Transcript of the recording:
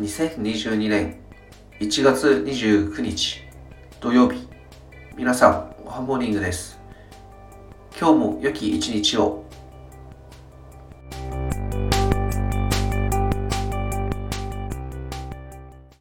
2022年1月29日土曜日。皆さんおはモーニングです。今日も良き一日を。